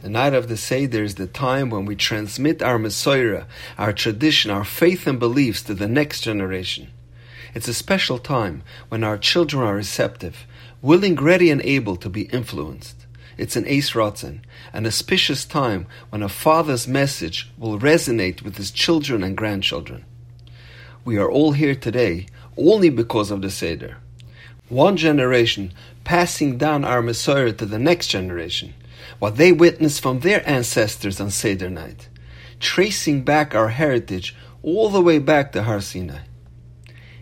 The night of the Seder is the time when we transmit our Mesorah, our tradition, our faith and beliefs to the next generation. It's a special time when our children are receptive, willing, ready, and able to be influenced. It's an Eis Ratzon, an auspicious time when a father's message will resonate with his children and grandchildren. We are all here today only because of the Seder. One generation passing down our Mesorah to the next generation what they witnessed from their ancestors on Seder night, tracing back our heritage all the way back to Har Sinai.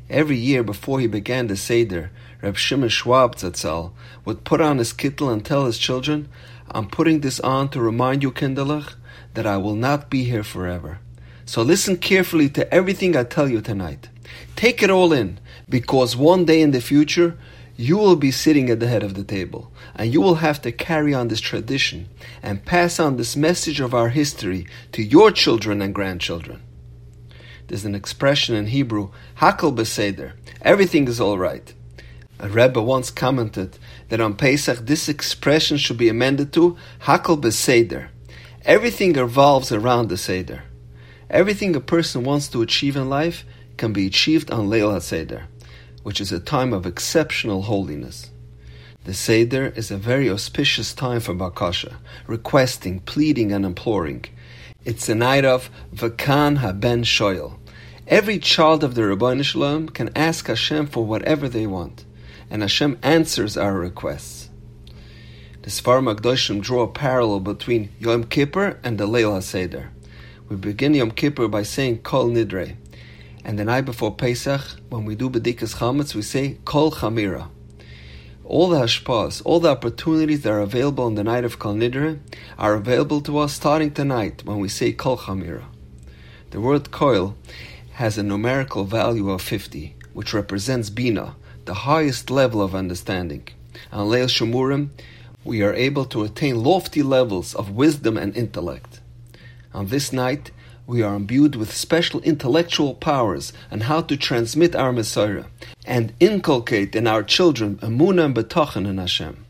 Every year before he began the Seder, Reb Shimon Schwab Zatzal would put on his kittel and tell his children, I'm putting this on to remind you, Kinderlich, that I will not be here forever. So listen carefully to everything I tell you tonight. Take it all in, because one day in the future, you will be sitting at the head of the table, and you will have to carry on this tradition and pass on this message of our history to your children and grandchildren. There's an expression in Hebrew, Hakel Beseder, everything is all right. A Rebbe once commented that on Pesach this expression should be amended to Hakel Beseder. Everything revolves around the Seder. Everything a person wants to achieve in life can be achieved on Leil HaSeder which is a time of exceptional holiness. The Seder is a very auspicious time for Bakasha, requesting, pleading, and imploring. It's a night of Vakan Haben Shoyel. Every child of the Rabbi Shalom can ask Hashem for whatever they want, and Hashem answers our requests. The Sfarim Magdoshim draw a parallel between Yom Kippur and the Leil HaSeder. We begin Yom Kippur by saying Kol Nidre, and the night before Pesach, when we do Bedikas Chametz, we say Kol Chamira. All the hashpas, all the opportunities that are available on the night of Kol Nidre are available to us starting tonight when we say Kol Chamira. The word Kol has a numerical value of 50, which represents Bina, the highest level of understanding. On Leil Shemurim, we are able to attain lofty levels of wisdom and intellect. On this night, we are imbued with special intellectual powers on how to transmit our Mesorah and inculcate in our children Amunah and Bitachon in Hashem.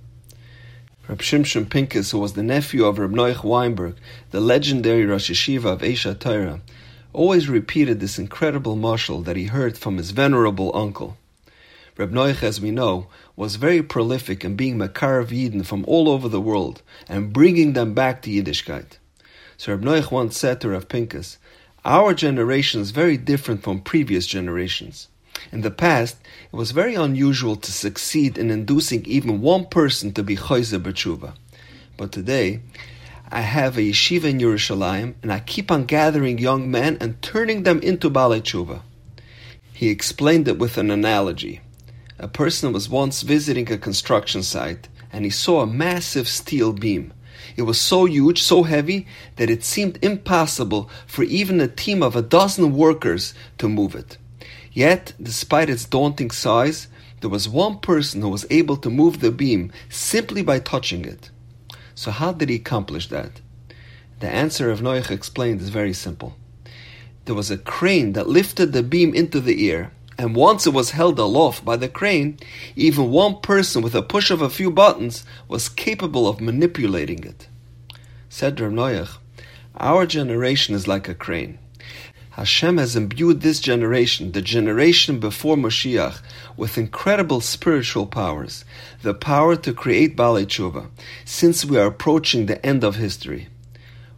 Reb Shimshon Pincus, who was the nephew of Reb Noach Weinberg, the legendary Rosh Yeshiva of Aish HaTorah, always repeated this incredible mashal that he heard from his venerable uncle. Reb Noach, as we know, was very prolific in being Makar of Yidden from all over the world and bringing them back to Yiddishkeit. So Reb Noach once said to Rav Pinkus, Our generation is very different from previous generations. In the past, it was very unusual to succeed in inducing even one person to be Chayze B'tshuva. But today, I have a yeshiva in Yerushalayim, and I keep on gathering young men and turning them into Balei Tshuva. He explained it with an analogy. A person was once visiting a construction site, and he saw a massive steel beam. It was so huge, so heavy, that it seemed impossible for even a team of a dozen workers to move it. Yet, despite its daunting size, there was one person who was able to move the beam simply by touching it. So, how did he accomplish that? The answer of Noach explained is very simple. There was a crane that lifted the beam into the air, and once it was held aloft by the crane, even one person with a push of a few buttons was capable of manipulating it. Said Rav Noach, our generation is like a crane. Hashem has imbued this generation, the generation before Moshiach, with incredible spiritual powers, the power to create Balei Tshuva, since we are approaching the end of history.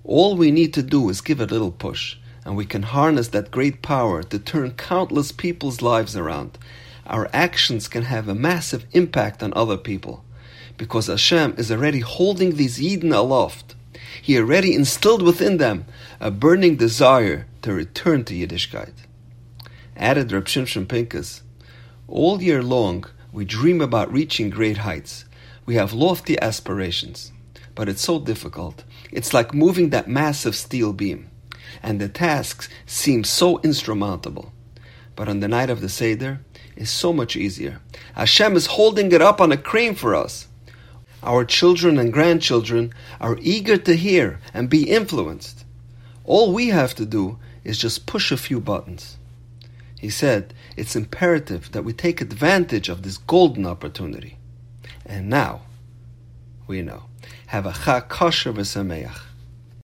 All we need to do is give a little push and we can harness that great power to turn countless people's lives around. Our actions can have a massive impact on other people because Hashem is already holding these Yidden aloft. He already instilled within them a burning desire to return to Yiddishkeit. Added Reb Shimshon Pinkus, all year long we dream about reaching great heights. We have lofty aspirations, but it's so difficult. It's like moving that massive steel beam and the tasks seem so insurmountable. But on the night of the Seder, it's so much easier. Hashem is holding it up on a crane for us. Our children and grandchildren are eager to hear and be influenced. All we have to do is just push a few buttons. He said it's imperative that we take advantage of this golden opportunity. And now, we know. Have a chag kosher v'sameach.